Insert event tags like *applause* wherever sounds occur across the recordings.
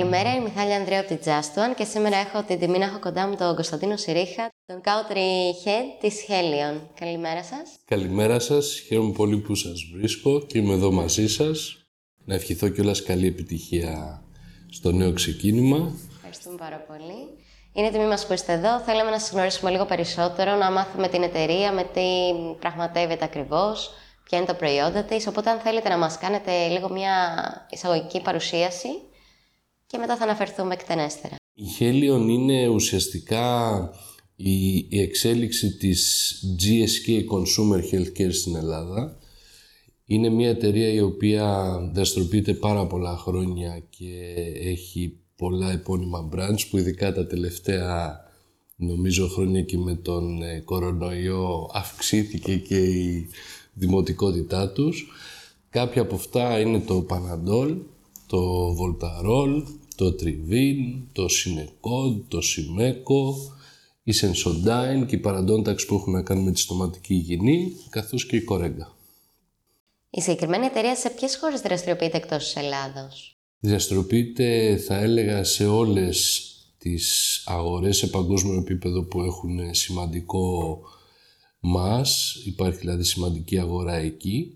Καλημέρα, είμαι η Μιχάλη Ανδρέου από την Just One και σήμερα έχω την τιμή να έχω κοντά μου τον Κωνσταντίνο Σιρίχα, τον Country Head της Helion. Καλημέρα σας. Καλημέρα σας, χαίρομαι πολύ που σας βρίσκω και είμαι εδώ μαζί σας. Να ευχηθώ κιόλας καλή επιτυχία στο νέο ξεκίνημα. Ευχαριστούμε πάρα πολύ. Είναι τιμή μας που είστε εδώ. Θέλαμε να σας γνωρίσουμε λίγο περισσότερο, να μάθουμε την εταιρεία, με τι πραγματεύεται ακριβώς, ποια είναι τα προϊόντα της. Οπότε αν θέλετε να μας κάνετε λίγο μια εισαγωγική παρουσίαση και μετά θα αναφερθούμε εκτενέστερα. Η Helion είναι ουσιαστικά η, η εξέλιξη της GSK Consumer Healthcare στην Ελλάδα. Είναι μια εταιρεία η οποία δραστηριοποιείται πάρα πολλά χρόνια και έχει πολλά επώνυμα brands που ειδικά τα τελευταία νομίζω χρόνια και με τον ε, κορονοϊό αυξήθηκε και η δημοτικότητά τους. Κάποια από αυτά είναι το Panadol, το Voltarol, το Trivin, το Cinecod, το Simeco, η Sensodyne και η Paradontax που έχουν να κάνουν με τη στοματική υγιεινή, καθώς και η Corega. Η συγκεκριμένη εταιρεία σε ποιες χώρες δραστηριοποιείται εκτός της Ελλάδος; Δραστηριοποιείται, θα έλεγα, σε όλες τις αγορές σε παγκόσμιο επίπεδο που έχουν σημαντικό μας, υπάρχει δηλαδή σημαντική αγορά εκεί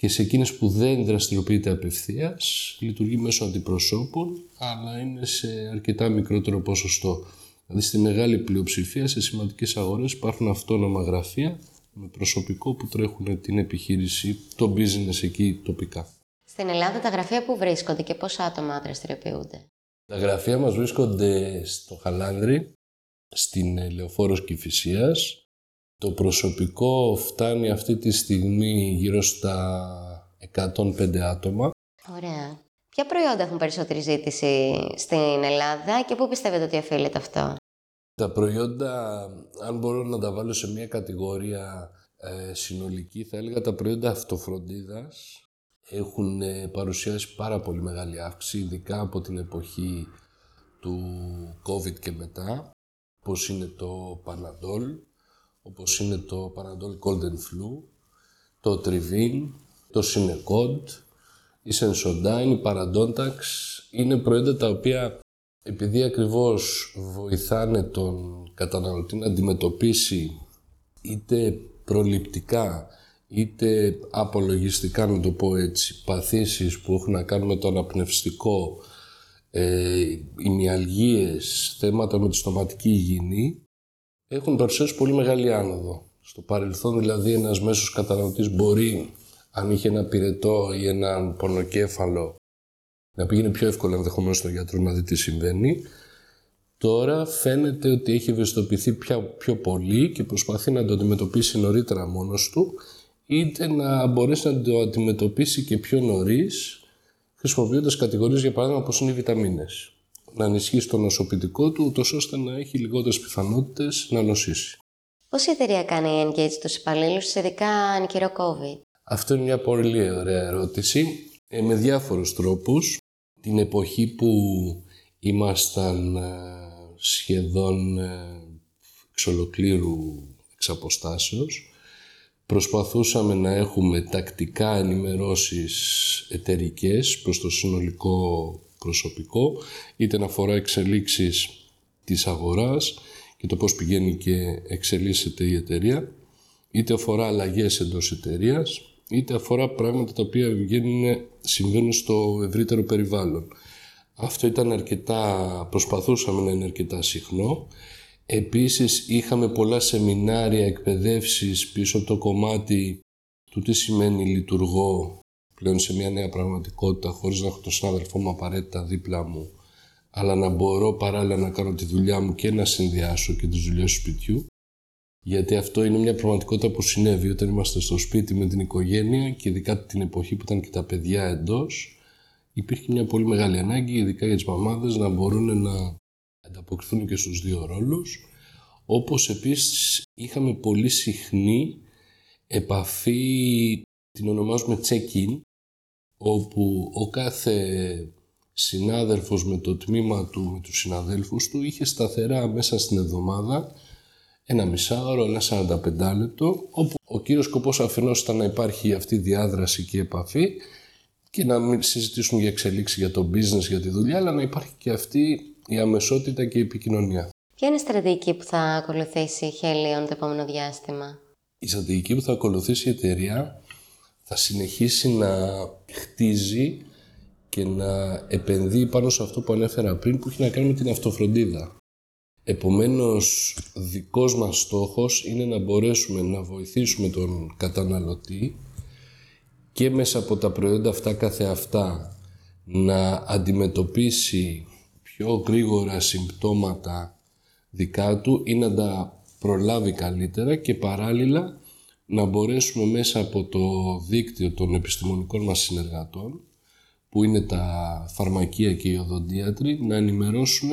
και σε εκείνες που δεν δραστηριοποιείται απευθείας λειτουργεί μέσω αντιπροσώπων αλλά είναι σε αρκετά μικρότερο ποσοστό. Δηλαδή στη μεγάλη πλειοψηφία σε σημαντικές αγορές υπάρχουν αυτόνομα γραφεία με προσωπικό που τρέχουν την επιχείρηση, το business εκεί τοπικά. Στην Ελλάδα τα γραφεία που βρίσκονται και πόσα άτομα δραστηριοποιούνται; Τα γραφεία μας βρίσκονται στο Χαλάνδρη, στην Λεωφόρος Κηφισίας. Το προσωπικό φτάνει αυτή τη στιγμή γύρω στα 105 άτομα. Ωραία. Ποια προϊόντα έχουν περισσότερη ζήτηση στην Ελλάδα και πού πιστεύετε ότι οφείλεται αυτό; Τα προϊόντα, αν μπορώ να τα βάλω σε μια κατηγορία ε, συνολική, θα έλεγα τα προϊόντα αυτοφροντίδας έχουν ε, παρουσιάσει πάρα πολύ μεγάλη αύξηση, ειδικά από την εποχή του COVID και μετά, όπως είναι το Panadol, όπως είναι το Panadol Golden Flu, το Trivin, το Cinecod, η Sensodyne, η Paradontax. Είναι προϊόντα τα οποία επειδή ακριβώς βοηθάνε τον καταναλωτή να αντιμετωπίσει είτε προληπτικά είτε απολογιστικά να το πω έτσι, παθήσεις που έχουν να κάνουν με το αναπνευστικό, ε, ημιαλγίες, θέματα με τη στοματική υγιεινή, έχουν παρουσιάσει πολύ μεγάλη άνοδο. Στο παρελθόν δηλαδή ένας μέσος καταναλωτής μπορεί, αν είχε ένα πυρετό ή έναν πονοκέφαλο, να πήγαινε πιο εύκολα ενδεχομένως στον γιατρό να δει τι συμβαίνει. Τώρα φαίνεται ότι έχει ευαισθητοποιηθεί πιο, πιο πολύ και προσπαθεί να το αντιμετωπίσει νωρίτερα μόνος του είτε να μπορέσει να το αντιμετωπίσει και πιο νωρίς, χρησιμοποιώντας κατηγορίες για παράδειγμα όπως είναι οι βιταμίνες. Να ενισχύσει το νοσοποιητικό του, ούτως ώστε να έχει λιγότερες πιθανότητες να νοσήσει. Πώς η εταιρεία κάνει engage τους υπαλλήλους, ειδικά εν καιρό COVID; Αυτό είναι μια πολύ ωραία ερώτηση. Ε, με διάφορους τρόπους. Την εποχή που ήμασταν ε, σχεδόν ε, εξ ολοκλήρου εξ Προσπαθούσαμε να έχουμε τακτικά ενημερώσεις εταιρικές προς το συνολικό προσωπικό, είτε να αφορά εξελίξεις της αγοράς και το πώς πηγαίνει και εξελίσσεται η εταιρεία, είτε αφορά αλλαγές εντός εταιρείας, είτε αφορά πράγματα τα οποία βγαίνουν, συμβαίνουν στο ευρύτερο περιβάλλον. Αυτό ήταν αρκετά, προσπαθούσαμε να είναι αρκετά συχνό Επίσης είχαμε πολλά σεμινάρια, εκπαιδεύσεις πίσω από το κομμάτι του τι σημαίνει λειτουργώ πλέον σε μια νέα πραγματικότητα χωρίς να έχω τον συνάδελφό μου απαραίτητα δίπλα μου αλλά να μπορώ παράλληλα να κάνω τη δουλειά μου και να συνδυάσω και τις δουλειές του σπιτιού. Γιατί αυτό είναι μια πραγματικότητα που συνέβη όταν είμαστε στο σπίτι με την οικογένεια και ειδικά την εποχή που ήταν και τα παιδιά εντός. Υπήρχε μια πολύ μεγάλη ανάγκη, ειδικά για τις μαμάδες, να μπορούν να ανταποκριθούν και στους δύο ρόλους, όπως επίσης είχαμε πολύ συχνή επαφή, την ονομάζουμε check-in, όπου ο κάθε συνάδελφος με το τμήμα του, με τους συναδέλφους του, είχε σταθερά μέσα στην εβδομάδα ένα μισάωρο, ένα 45 λεπτό, όπου ο κύριος σκοπός αφενός ήταν να υπάρχει αυτή η διάδραση και η επαφή και να μην συζητήσουμε για εξελίξεις για το business, για τη δουλειά, αλλά να υπάρχει και αυτή η αμεσότητα και η επικοινωνία. Ποια είναι η στρατηγική που θα ακολουθήσει η Helion το επόμενο διάστημα; Η στρατηγική που θα ακολουθήσει η εταιρεία θα συνεχίσει να χτίζει και να επενδύει πάνω σε αυτό που ανέφερα πριν που έχει να κάνει με την αυτοφροντίδα. Επομένως, δικός μας στόχος είναι να μπορέσουμε να βοηθήσουμε τον καταναλωτή και μέσα από τα προϊόντα αυτά κάθε αυτά να αντιμετωπίσει πιο γρήγορα συμπτώματα δικά του ή να τα προλάβει καλύτερα και παράλληλα να μπορέσουμε μέσα από το δίκτυο των επιστημονικών μας συνεργατών που είναι τα φαρμακεία και οι οδοντίατροι να ενημερώσουν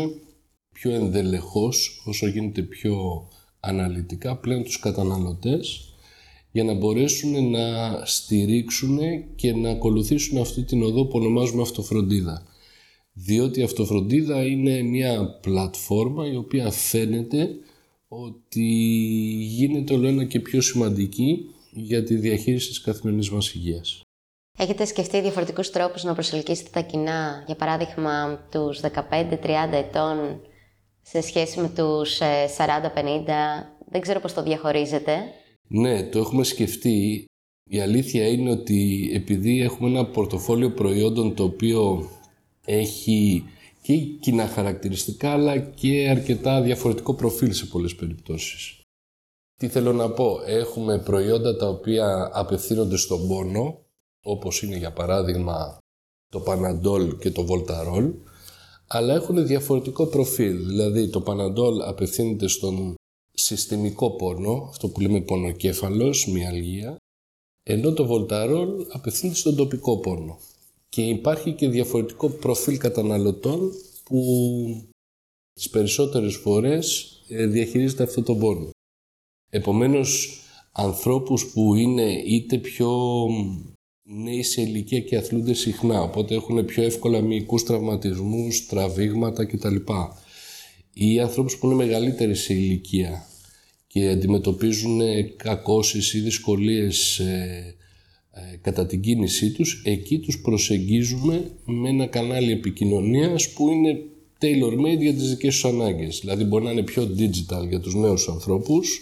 πιο ενδελεχώς όσο γίνεται πιο αναλυτικά πλέον τους καταναλωτές για να μπορέσουν να στηρίξουν και να ακολουθήσουν αυτή την οδό που ονομάζουμε αυτοφροντίδα. Διότι η αυτοφροντίδα είναι μια πλατφόρμα η οποία φαίνεται ότι γίνεται όλο ένα και πιο σημαντική για τη διαχείριση της καθημερινής μας υγείας. Έχετε σκεφτεί διαφορετικούς τρόπους να προσελκύσετε τα κοινά, για παράδειγμα τους 15-30 ετών σε σχέση με τους 40-50, ε, δεν ξέρω πώς το διαχωρίζετε. Ναι, το έχουμε σκεφτεί. Η αλήθεια είναι ότι επειδή έχουμε ένα πορτοφόλιο προϊόντων το οποίο έχει και κοινά χαρακτηριστικά αλλά και αρκετά διαφορετικό προφίλ σε πολλές περιπτώσεις. Τι θέλω να πω, έχουμε προϊόντα τα οποία απευθύνονται στον πόνο, όπως είναι για παράδειγμα το Panadol και το Voltarol, αλλά έχουν διαφορετικό προφίλ. Δηλαδή το Panadol απευθύνεται στον συστημικό πόνο, αυτό που λέμε πονοκέφαλος, μυαλγία, ενώ το Voltarol απευθύνεται στον τοπικό πόνο. Και υπάρχει και διαφορετικό προφίλ καταναλωτών που τις περισσότερες φορές ε, διαχειρίζεται αυτό το πόνο. Επομένως, ανθρώπους που είναι είτε πιο νέοι σε ηλικία και αθλούνται συχνά, οπότε έχουν πιο εύκολα μυϊκούς τραυματισμούς, τραβήγματα κτλ. Ή ανθρώπους που είναι μεγαλύτεροι σε ηλικία και αντιμετωπίζουν κακώσεις ή δυσκολίες ε, ε, κατά την κίνησή τους, εκεί τους προσεγγίζουμε με ένα κανάλι επικοινωνίας που είναι tailor-made για τις δικές τους ανάγκες. Δηλαδή μπορεί να είναι πιο digital για τους νέους ανθρώπους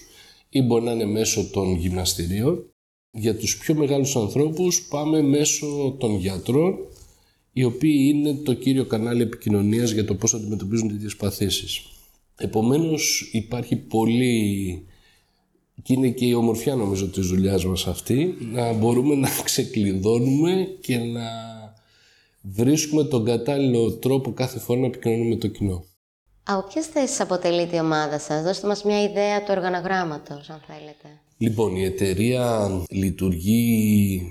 ή μπορεί να είναι μέσω των γυμναστηρίων για τους πιο μεγάλους ανθρώπους πάμε μέσω των γιατρών οι οποίοι είναι το κύριο κανάλι επικοινωνίας για το πώς αντιμετωπίζουν τέτοιες παθήσεις. Επομένως υπάρχει πολύ και είναι και η ομορφιά νομίζω της δουλειάς μας αυτή να μπορούμε να ξεκλειδώνουμε και να βρίσκουμε τον κατάλληλο τρόπο κάθε φορά να επικοινωνούμε με το κοινό. Από ποιες θέσεις αποτελείται η ομάδα σας, δώστε μας μια ιδέα του οργανογράμματος, αν θέλετε. Λοιπόν, η εταιρεία λειτουργεί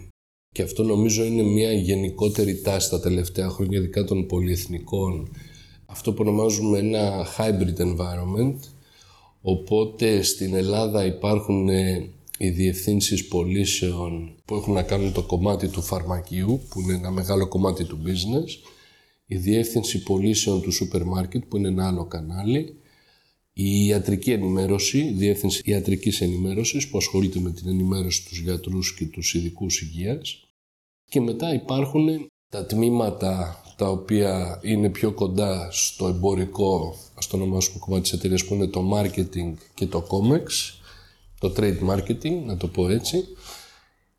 και αυτό νομίζω είναι μια γενικότερη τάση τα τελευταία χρόνια, ειδικά των πολυεθνικών. Αυτό που ονομάζουμε ένα hybrid environment. Οπότε στην Ελλάδα υπάρχουν ε, οι διευθύνσεις πωλήσεων που έχουν να κάνουν το κομμάτι του φαρμακείου, που είναι ένα μεγάλο κομμάτι του business, η διεύθυνση πωλήσεων του σούπερ μάρκετ, που είναι ένα άλλο κανάλι, η ιατρική ενημέρωση, η διεύθυνση ιατρικής ενημέρωσης που ασχολείται με την ενημέρωση τους γιατρούς και τους ειδικούς υγείας. Και μετά υπάρχουν τα τμήματα τα οποία είναι πιο κοντά στο εμπορικό, ας το ονομάσουμε κομμάτι της εταιρείας που είναι το marketing και το comex, το trade marketing, να το πω έτσι.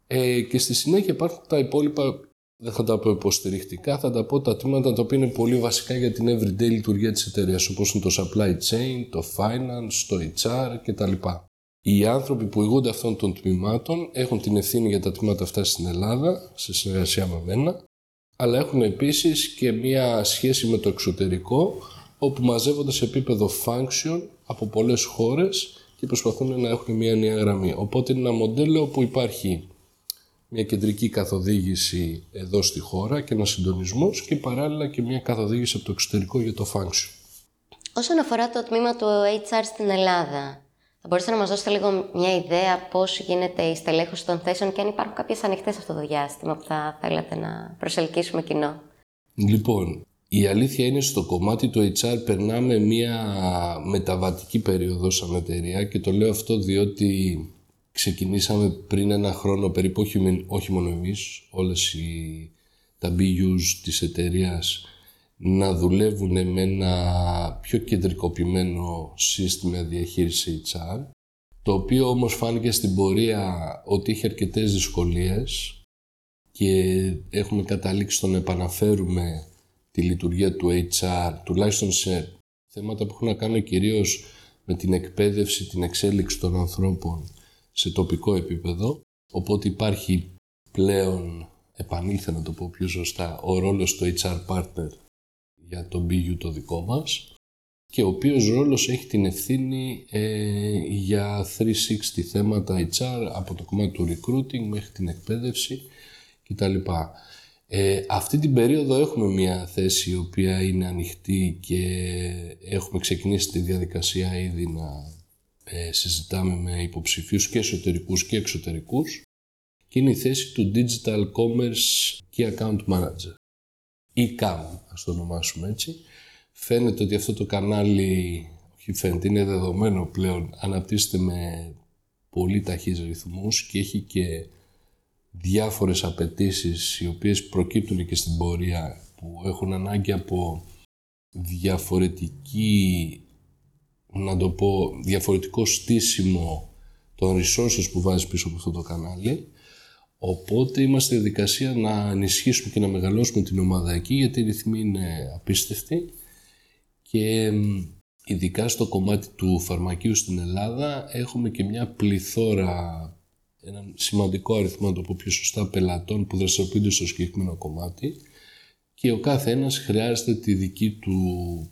Ε, και στη συνέχεια υπάρχουν τα υπόλοιπα δεν θα τα πω υποστηρικτικά, θα τα πω τα τμήματα τα οποία είναι πολύ βασικά για την everyday λειτουργία της εταιρείας, όπως είναι το supply chain, το finance, το HR κτλ. Οι άνθρωποι που ηγούνται αυτών των τμήματων έχουν την ευθύνη για τα τμήματα αυτά στην Ελλάδα, σε συνεργασία με μένα, αλλά έχουν επίσης και μία σχέση με το εξωτερικό, όπου μαζεύονται σε επίπεδο function από πολλές χώρες και προσπαθούν να έχουν μία νέα γραμμή. Οπότε είναι ένα μοντέλο που υπάρχει μια κεντρική καθοδήγηση εδώ στη χώρα και ένας συντονισμός και παράλληλα και μια καθοδήγηση από το εξωτερικό για το function. Όσον αφορά το τμήμα του HR στην Ελλάδα, θα μπορούσατε να μας δώσετε λίγο μια ιδέα πώς γίνεται η στελέχωση των θέσεων και αν υπάρχουν κάποιες ανοιχτές αυτό το διάστημα που θα θέλατε να προσελκύσουμε κοινό. Λοιπόν, η αλήθεια είναι στο κομμάτι του HR περνάμε μια μεταβατική περίοδο σαν εταιρεία και το λέω αυτό διότι ξεκινήσαμε πριν ένα χρόνο περίπου, όχι, όχι μόνο εμείς, όλες οι, τα BUs της εταιρείας να δουλεύουν με ένα πιο κεντρικοποιημένο σύστημα διαχείριση HR, το οποίο όμως φάνηκε στην πορεία ότι είχε αρκετές δυσκολίες και έχουμε καταλήξει στο να επαναφέρουμε τη λειτουργία του HR, τουλάχιστον σε θέματα που έχουν να κάνουν κυρίως με την εκπαίδευση, την εξέλιξη των ανθρώπων σε τοπικό επίπεδο. Οπότε υπάρχει πλέον, επανήλθε να το πω πιο σωστά, ο ρόλος του HR partner για τον BU το δικό μας και ο οποίος ρόλος έχει την ευθύνη ε, για 360 θέματα HR από το κομμάτι του recruiting μέχρι την εκπαίδευση κτλ. Ε, αυτή την περίοδο έχουμε μια θέση η οποία είναι ανοιχτή και έχουμε ξεκινήσει τη διαδικασία ήδη να ε, συζητάμε με υποψηφίους και εσωτερικούς και εξωτερικούς και είναι η θέση του Digital Commerce Key Account Manager ή CAM, ας το ονομάσουμε έτσι. Φαίνεται ότι αυτό το κανάλι, όχι φαίνεται, είναι δεδομένο πλέον, αναπτύσσεται με πολύ ταχύς ρυθμούς και έχει και διάφορες απαιτήσεις οι οποίες προκύπτουν και στην πορεία που έχουν ανάγκη από διαφορετική, να το πω, διαφορετικό στήσιμο των resources που βάζεις πίσω από αυτό το κανάλι. Οπότε είμαστε στη διαδικασία να ενισχύσουμε και να μεγαλώσουμε την ομάδα εκεί γιατί οι ρυθμοί είναι απίστευτοι και ειδικά στο κομμάτι του φαρμακείου στην Ελλάδα έχουμε και μια πληθώρα έναν σημαντικό αριθμό, να το πω πιο σωστά, πελατών που δραστηριοποιούνται στο συγκεκριμένο κομμάτι και ο κάθε ένας χρειάζεται τη δική του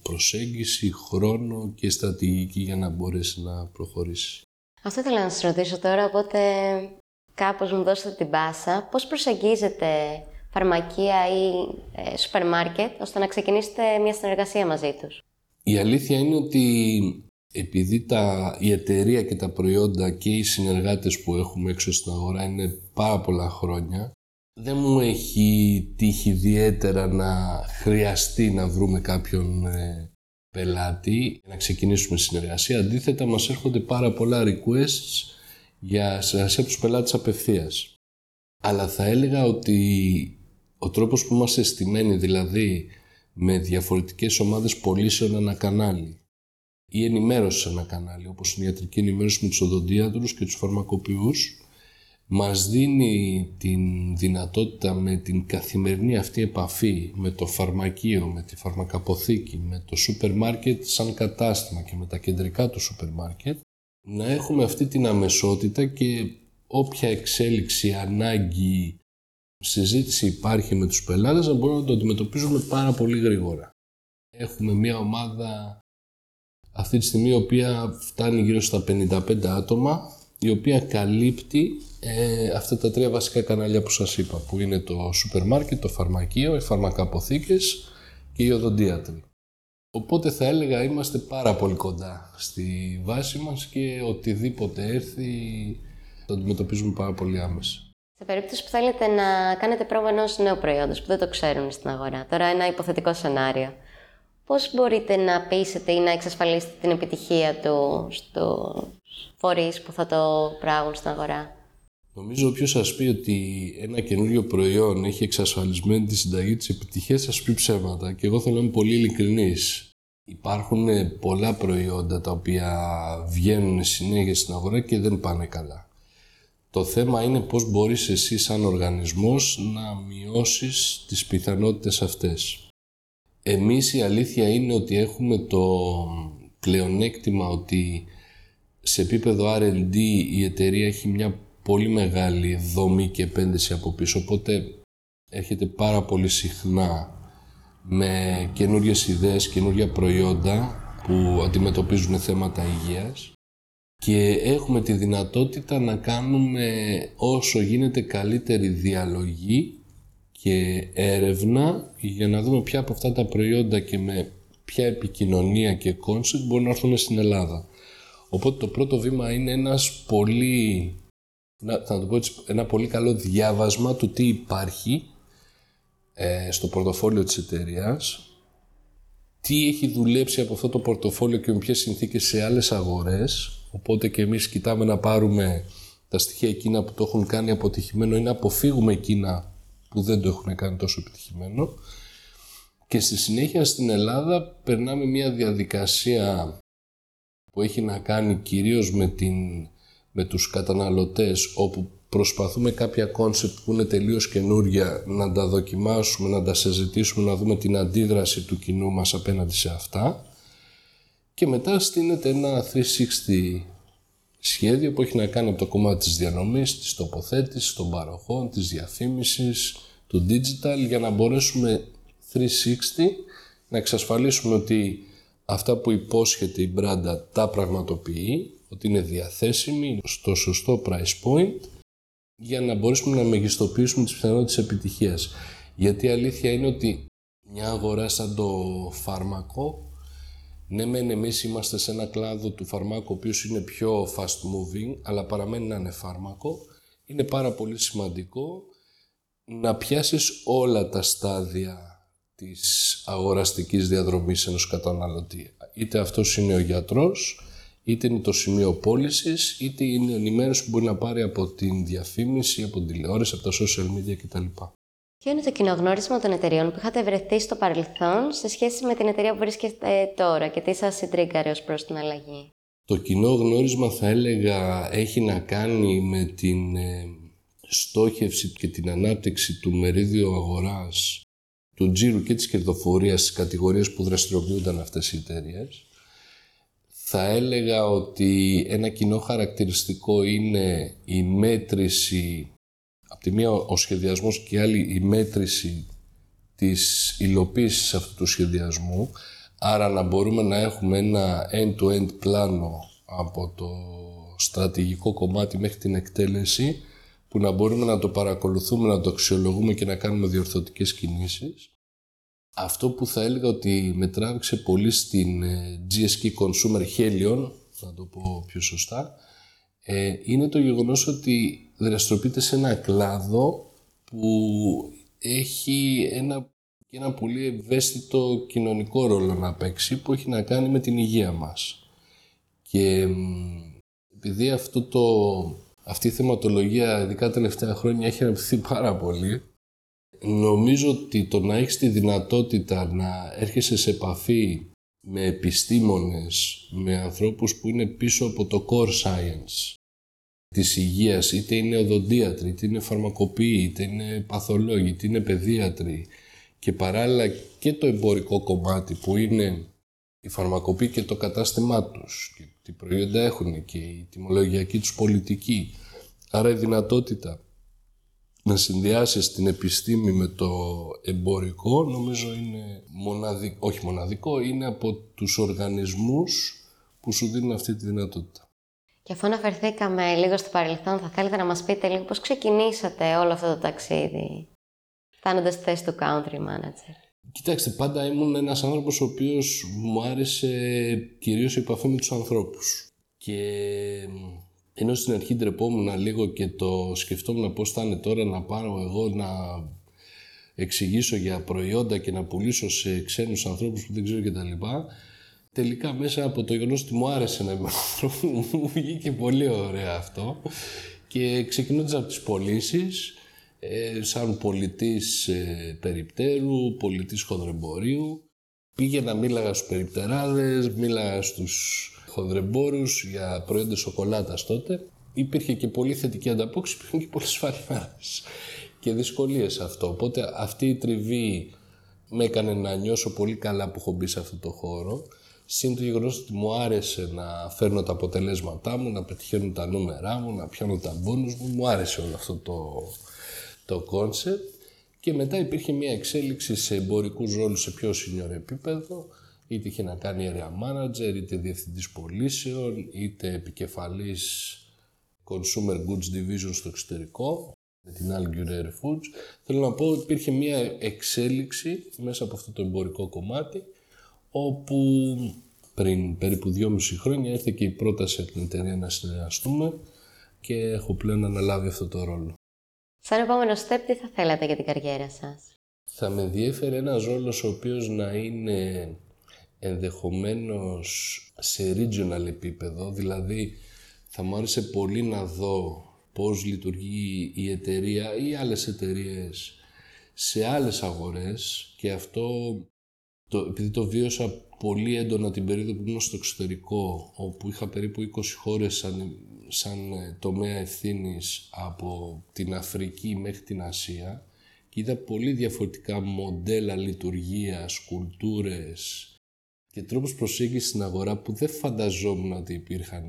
προσέγγιση, χρόνο και στρατηγική για να μπορέσει να προχωρήσει. Αυτό ήθελα να σας ρωτήσω τώρα, οπότε κάπως μου δώσετε την πάσα. Πώς προσεγγίζετε φαρμακεία ή ε, σούπερ μάρκετ ώστε να ξεκινήσετε μια συνεργασία μαζί τους; Η αλήθεια είναι ότι επειδή τα, η εταιρεία και τα προϊόντα και οι συνεργάτες που έχουμε έξω στην αγορά είναι πάρα πολλά χρόνια, δεν μου έχει τύχει ιδιαίτερα να χρειαστεί να βρούμε κάποιον ε, πελάτη να ξεκινήσουμε συνεργασία. Αντίθετα, μας έρχονται πάρα πολλά requests για συνεργασία τους πελάτες απευθείας. Αλλά θα έλεγα ότι ο τρόπος που είμαστε στημένοι, δηλαδή με διαφορετικές ομάδες πωλήσεων ένα κανάλι, ή ενημέρωση σε ένα κανάλι, όπως είναι η ιατρική ενημέρωση με τους οδοντίατρους και τους φαρμακοποιούς, μας δίνει την δυνατότητα με την καθημερινή αυτή επαφή με το φαρμακείο, με τη φαρμακαποθήκη, με το σούπερ μάρκετ σαν κατάστημα και με τα κεντρικά του σούπερ μάρκετ, να έχουμε αυτή την αμεσότητα και όποια εξέλιξη, ανάγκη, συζήτηση υπάρχει με τους πελάτες να μπορούμε να το αντιμετωπίζουμε πάρα πολύ γρήγορα. Έχουμε μια ομάδα αυτή τη στιγμή η οποία φτάνει γύρω στα 55 άτομα η οποία καλύπτει ε, αυτά τα τρία βασικά κανάλια που σας είπα που είναι το σούπερ μάρκετ, το φαρμακείο, οι φαρμακαποθήκες και οι οδοντίατροι. Οπότε θα έλεγα είμαστε πάρα πολύ κοντά στη βάση μας και οτιδήποτε έρθει το αντιμετωπίζουμε πάρα πολύ άμεσα. Σε περίπτωση που θέλετε να κάνετε πρόβα ενός νέου προϊόντος που δεν το ξέρουν στην αγορά, τώρα ένα υποθετικό σενάριο, πώς μπορείτε να πείσετε ή να εξασφαλίσετε την επιτυχία του στο φορείς που θα το πράγουν στην αγορά; Νομίζω όποιος σας πει ότι ένα καινούριο προϊόν έχει εξασφαλισμένη τη συνταγή της επιτυχίας σας πει ψέματα και εγώ θέλω να είμαι πολύ ειλικρινής. Υπάρχουν πολλά προϊόντα τα οποία βγαίνουν συνέχεια στην αγορά και δεν πάνε καλά. Το θέμα είναι πώς μπορείς εσύ σαν οργανισμός να μειώσεις τις πιθανότητες αυτές. Εμείς η αλήθεια είναι ότι έχουμε το πλεονέκτημα ότι σε επίπεδο R&D η εταιρεία έχει μια πολύ μεγάλη δομή και επένδυση από πίσω, οπότε έρχεται πάρα πολύ συχνά με καινούριες ιδέες, καινούργια προϊόντα που αντιμετωπίζουν θέματα υγείας και έχουμε τη δυνατότητα να κάνουμε όσο γίνεται καλύτερη διαλογή και έρευνα για να δούμε ποια από αυτά τα προϊόντα και με ποια επικοινωνία και concept μπορούν να έρθουν στην Ελλάδα. Οπότε το πρώτο βήμα είναι ένας πολύ, θα το πω έτσι, ένα πολύ καλό διάβασμα του τι υπάρχει ε, στο πορτοφόλιο της εταιρείας, τι έχει δουλέψει από αυτό το πορτοφόλιο και με ποιες συνθήκες σε άλλες αγορές, οπότε και εμείς κοιτάμε να πάρουμε τα στοιχεία εκείνα που το έχουν κάνει αποτυχημένο ή να αποφύγουμε εκείνα που δεν το έχουν κάνει τόσο επιτυχημένο. Και στη συνέχεια στην Ελλάδα περνάμε μια διαδικασία που έχει να κάνει κυρίως με, την, με τους καταναλωτές όπου προσπαθούμε κάποια concept που είναι τελείως καινούρια να τα δοκιμάσουμε, να τα συζητήσουμε, να δούμε την αντίδραση του κοινού μας απέναντι σε αυτά. Και μετά στήνεται ένα 360 σχέδιο που έχει να κάνει από το κομμάτι της διανομής, της τοποθέτησης, των παροχών, της διαφήμισης, του digital για να μπορέσουμε 360 να εξασφαλίσουμε ότι αυτά που υπόσχεται η μπράντα τα πραγματοποιεί, ότι είναι διαθέσιμη στο σωστό price point για να μπορέσουμε να μεγιστοποιήσουμε τις πιθανότητες επιτυχίας. Γιατί η αλήθεια είναι ότι μια αγορά σαν το φάρμακο, ναι μεν εμείς είμαστε σε ένα κλάδο του φαρμάκου ο οποίος είναι πιο fast moving, αλλά παραμένει να είναι φάρμακο, είναι πάρα πολύ σημαντικό να πιάσεις όλα τα στάδια της αγοραστικής διαδρομής ενός καταναλωτή. Είτε αυτός είναι ο γιατρός, είτε είναι το σημείο πώλησης, είτε είναι η ενημέρωση που μπορεί να πάρει από την διαφήμιση, από την τηλεόραση, από τα social media κτλ. Ποιο είναι το κοινό γνώρισμα των εταιριών που είχατε βρεθεί στο παρελθόν σε σχέση με την εταιρεία που βρίσκεστε τώρα και τι σας συντρίγκαρε ως προς την αλλαγή; Το κοινό γνώρισμα θα έλεγα έχει να κάνει με την ε, στόχευση και την ανάπτυξη του μερίδιου αγοράς του τζίρου και της κερδοφορίας στις κατηγορίες που δραστηριοποιούνταν αυτές οι εταιρείες. Θα έλεγα ότι ένα κοινό χαρακτηριστικό είναι η μέτρηση, από τη μία ο σχεδιασμός και η άλλη η μέτρηση της υλοποίησης αυτού του σχεδιασμού, άρα να μπορούμε να έχουμε ένα end-to-end πλάνο από το στρατηγικό κομμάτι μέχρι την εκτέλεση, που να μπορούμε να το παρακολουθούμε, να το αξιολογούμε και να κάνουμε διορθωτικές κινήσεις. Αυτό που θα έλεγα ότι με τράβηξε πολύ στην ε, GSK Consumer Helion, να το πω πιο σωστά, ε, είναι το γεγονός ότι δραστηριοποιείται σε ένα κλάδο που έχει ένα, ένα πολύ ευαίσθητο κοινωνικό ρόλο να παίξει που έχει να κάνει με την υγεία μας. Και επειδή αυτό το, αυτή η θεματολογία, ειδικά τα τελευταία χρόνια, έχει αναπτυχθεί πάρα πολύ, νομίζω ότι το να έχεις τη δυνατότητα να έρχεσαι σε επαφή με επιστήμονες, με ανθρώπους που είναι πίσω από το core science της υγείας, είτε είναι οδοντίατροι, είτε είναι φαρμακοποιοί, είτε είναι παθολόγοι, είτε είναι παιδίατροι και παράλληλα και το εμπορικό κομμάτι που είναι η φαρμακοποιοί και το κατάστημά τους και τι προϊόντα έχουν και η τιμολογιακή τους πολιτική. Άρα η δυνατότητα να συνδυάσεις την επιστήμη με το εμπορικό νομίζω είναι μοναδικό, όχι μοναδικό, είναι από τους οργανισμούς που σου δίνουν αυτή τη δυνατότητα. Και αφού αναφερθήκαμε λίγο στο παρελθόν, θα θέλετε να μας πείτε λίγο πώς ξεκινήσατε όλο αυτό το ταξίδι, φτάνοντας στη θέση του country manager; Κοιτάξτε, πάντα ήμουν ένας άνθρωπος ο οποίος μου άρεσε κυρίως η επαφή με τους ανθρώπους. Και ενώ στην αρχή ντρεπόμουν λίγο και το σκεφτόμουν πώς θα είναι τώρα να πάρω εγώ να εξηγήσω για προϊόντα και να πουλήσω σε ξένους ανθρώπους που δεν ξέρω κτλ. Τελικά μέσα από το γεγονός ότι μου άρεσε να είμαι άνθρωπος, *laughs* μου βγήκε πολύ ωραία αυτό. Και ξεκινώντας από τις πωλήσεις, ε, σαν πολιτής ε, περιπτέρου, πολιτής χονδρεμπορίου, πήγαινα, μίλαγα στους περιπτεράδες, μίλαγα στους χονδρεμπόρους για προϊόντα σοκολάτας τότε, υπήρχε και πολύ θετική ανταπόκριση, υπήρχαν και πολλές σφαλμάρες και δυσκολίες αυτό. Οπότε αυτή η τριβή με έκανε να νιώσω πολύ καλά που έχω μπει σε αυτό το χώρο. Συν το γεγονός ότι μου άρεσε να φέρνω τα αποτελέσματά μου, να πετυχαίνω τα νούμερά μου, να πιάνω τα μπόνους μου. Μου άρεσε όλο αυτό το, το concept. Και μετά υπήρχε μια εξέλιξη σε εμπορικούς ρόλους σε πιο senior επίπεδο, είτε είχε να κάνει area manager, είτε διευθυντής πωλήσεων, είτε επικεφαλής consumer goods division στο εξωτερικό, με την Al Ghurair Foods. Θέλω να πω ότι υπήρχε μια εξέλιξη μέσα από αυτό το εμπορικό κομμάτι, όπου πριν περίπου δυόμιση χρόνια ήρθε και η πρόταση από την εταιρεία να συνεργαστούμε και έχω πλέον αναλάβει αυτό το ρόλο. Σαν επόμενο step, τι θα θέλατε για την καριέρα σας; Θα με ενδιέφερε ένας ρόλος ο οποίος να είναι ενδεχομένως σε regional επίπεδο, δηλαδή θα μου άρεσε πολύ να δω πώς λειτουργεί η εταιρεία ή άλλες εταιρείες σε άλλες αγορές και αυτό το, επειδή το βίωσα πολύ έντονα την περίοδο που ήμουν στο εξωτερικό όπου είχα περίπου 20 χώρες σαν, σαν ε, τομέα ευθύνης από την Αφρική μέχρι την Ασία και είδα πολύ διαφορετικά μοντέλα λειτουργίας, κουλτούρες και τρόπους προσέγγισης στην αγορά που δεν φανταζόμουν ότι υπήρχαν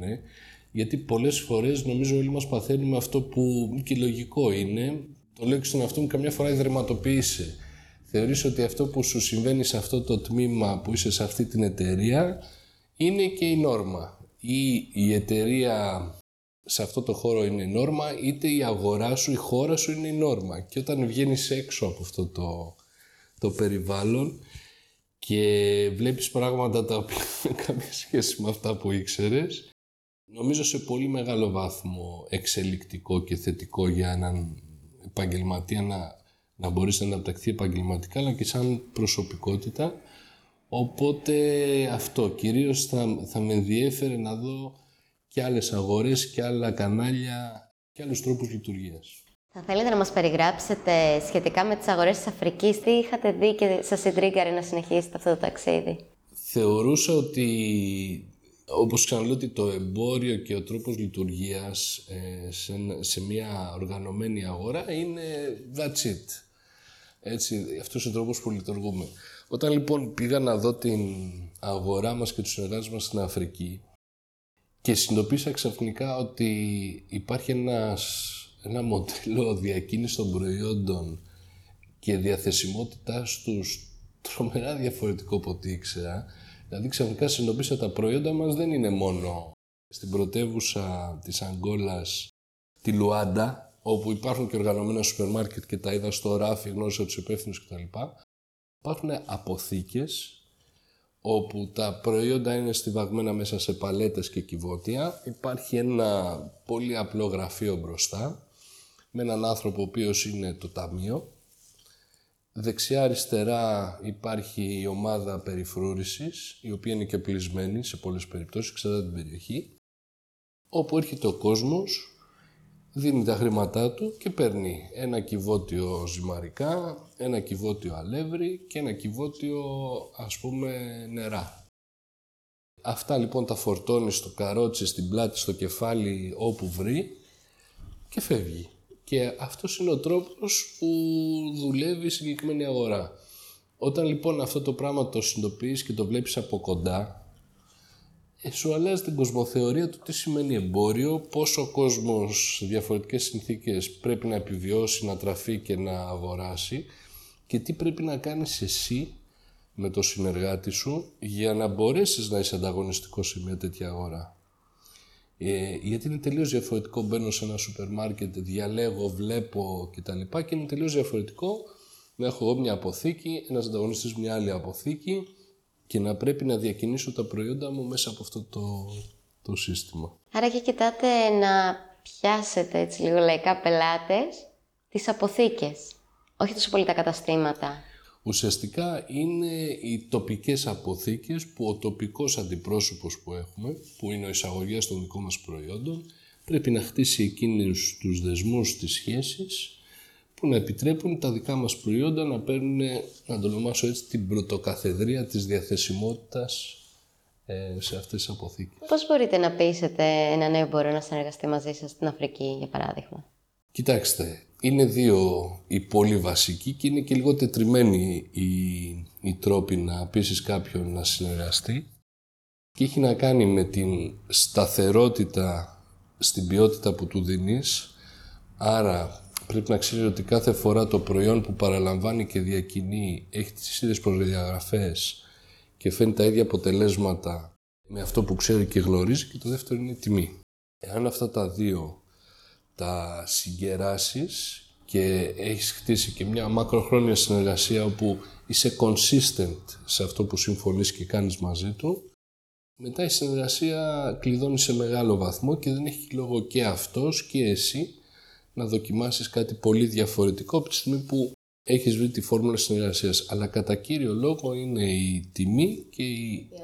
γιατί πολλές φορές νομίζω όλοι μας παθαίνουμε αυτό που και λογικό είναι το λέω και στον εαυτό μου καμιά φορά ιδρυματοποίησε. Θεωρείς ότι αυτό που σου συμβαίνει σε αυτό το τμήμα που είσαι σε αυτή την εταιρεία είναι και η νόρμα. Ή η εταιρεία σε αυτό το χώρο είναι η νόρμα, είτε η αγορά σου, η χώρα σου είναι η νόρμα. Και όταν βγαίνεις έξω από αυτό το, το περιβάλλον και βλέπεις πράγματα τα οποία έχουν καμία σχέση με αυτά που ήξερες, νομίζω σε πολύ μεγάλο βάθμο εξελικτικό και θετικό για έναν επαγγελματία να, να μπορείς να αναπτυχθεί επαγγελματικά αλλά και σαν προσωπικότητα. Οπότε αυτό, κυρίως θα, θα με ενδιέφερε να δω και άλλες αγορές και άλλα κανάλια και άλλους τρόπους λειτουργίας. Θα θέλετε να μας περιγράψετε σχετικά με τις αγορές της Αφρικής, τι είχατε δει και σας συντρίγκαρε να συνεχίσετε αυτό το ταξίδι; Θεωρούσα ότι όπως ξαναλέω ότι το εμπόριο και ο τρόπος λειτουργίας ε, σε, σε μια οργανωμένη αγορά είναι that's it. Έτσι, αυτός ο τρόπος που λειτουργούμε. Όταν λοιπόν πήγα να δω την αγορά μας και τους συνεργάτες μας στην Αφρική και συνειδητοποίησα ξαφνικά ότι υπάρχει ένας, ένα μοντέλο διακίνησης των προϊόντων και διαθεσιμότητάς τους τρομερά διαφορετικό από ό,τι ήξερα, Δηλαδή ξαφνικά συνειδητοποίησα τα προϊόντα μας δεν είναι μόνο στην πρωτεύουσα της Αγγόλας, τη Λουάντα, όπου υπάρχουν και οργανωμένα σούπερ μάρκετ και τα είδα στο ράφι, γνώρισα τους υπεύθυνους κτλ. Υπάρχουν αποθήκες όπου τα προϊόντα είναι στιβαγμένα μέσα σε παλέτες και κυβότια. Υπάρχει ένα πολύ απλό γραφείο μπροστά με έναν άνθρωπο ο οποίος είναι το ταμείο Δεξιά-αριστερά υπάρχει η ομάδα περιφρούρησης, η οποία είναι και πλεισμένη σε πολλές περιπτώσεις, εξαρτάται την περιοχή, όπου έρχεται ο κόσμος, δίνει τα χρήματά του και παίρνει ένα κυβότιο ζυμαρικά, ένα κυβότιο αλεύρι και ένα κυβότιο, ας πούμε, νερά. Αυτά λοιπόν τα φορτώνει στο καρότσι, στην πλάτη, στο κεφάλι, όπου βρει και φεύγει. Και αυτός είναι ο τρόπος που δουλεύει η συγκεκριμένη αγορά. Όταν λοιπόν αυτό το πράγμα το συνειδητοποιείς και το βλέπεις από κοντά, ε, σου αλλάζει την κοσμοθεωρία του τι σημαίνει εμπόριο, πόσο ο κόσμος σε διαφορετικές συνθήκες πρέπει να επιβιώσει, να τραφεί και να αγοράσει και τι πρέπει να κάνεις εσύ με το συνεργάτη σου για να μπορέσεις να είσαι ανταγωνιστικός σε μια τέτοια αγορά. Ε, γιατί είναι τελείως διαφορετικό. Μπαίνω σε ένα σούπερ μάρκετ, διαλέγω, βλέπω κτλ. Και είναι τελείως διαφορετικό να έχω εγώ μια αποθήκη, ένας ανταγωνιστής μια άλλη αποθήκη και να πρέπει να διακινήσω τα προϊόντα μου μέσα από αυτό το, το σύστημα. Άρα και κοιτάτε να πιάσετε έτσι λίγο λαϊκά πελάτες τις αποθήκες, όχι τόσο πολύ τα καταστήματα ουσιαστικά είναι οι τοπικές αποθήκες που ο τοπικός αντιπρόσωπος που έχουμε, που είναι ο εισαγωγέας των δικών μας προϊόντων, πρέπει να χτίσει εκείνους τους δεσμούς, τις σχέσεις, που να επιτρέπουν τα δικά μας προϊόντα να παίρνουν, να το ονομάσω έτσι, την πρωτοκαθεδρία της διαθεσιμότητας ε, σε αυτές τις αποθήκες. Πώς μπορείτε να πείσετε ένα νέο μπορώ να συνεργαστεί μαζί σας στην Αφρική, για παράδειγμα; Κοιτάξτε, είναι δύο οι πολύ βασικοί και είναι και λίγο τετριμένοι οι, οι τρόποι να πείσει κάποιον να συνεργαστεί και έχει να κάνει με την σταθερότητα στην ποιότητα που του δίνεις άρα πρέπει να ξέρεις ότι κάθε φορά το προϊόν που παραλαμβάνει και διακινεί έχει τις ίδιες προδιαγραφές και φαίνει τα ίδια αποτελέσματα με αυτό που ξέρει και γνωρίζει και το δεύτερο είναι η τιμή. Εάν αυτά τα δύο τα συγκεράσεις και έχεις χτίσει και μια μακροχρόνια συνεργασία όπου είσαι consistent σε αυτό που συμφωνείς και κάνεις μαζί του, μετά η συνεργασία κλειδώνει σε μεγάλο βαθμό και δεν έχει λόγο και αυτός και εσύ να δοκιμάσεις κάτι πολύ διαφορετικό από τη στιγμή που έχεις βρει τη φόρμουλα συνεργασίας. Αλλά κατά κύριο λόγο είναι η τιμή και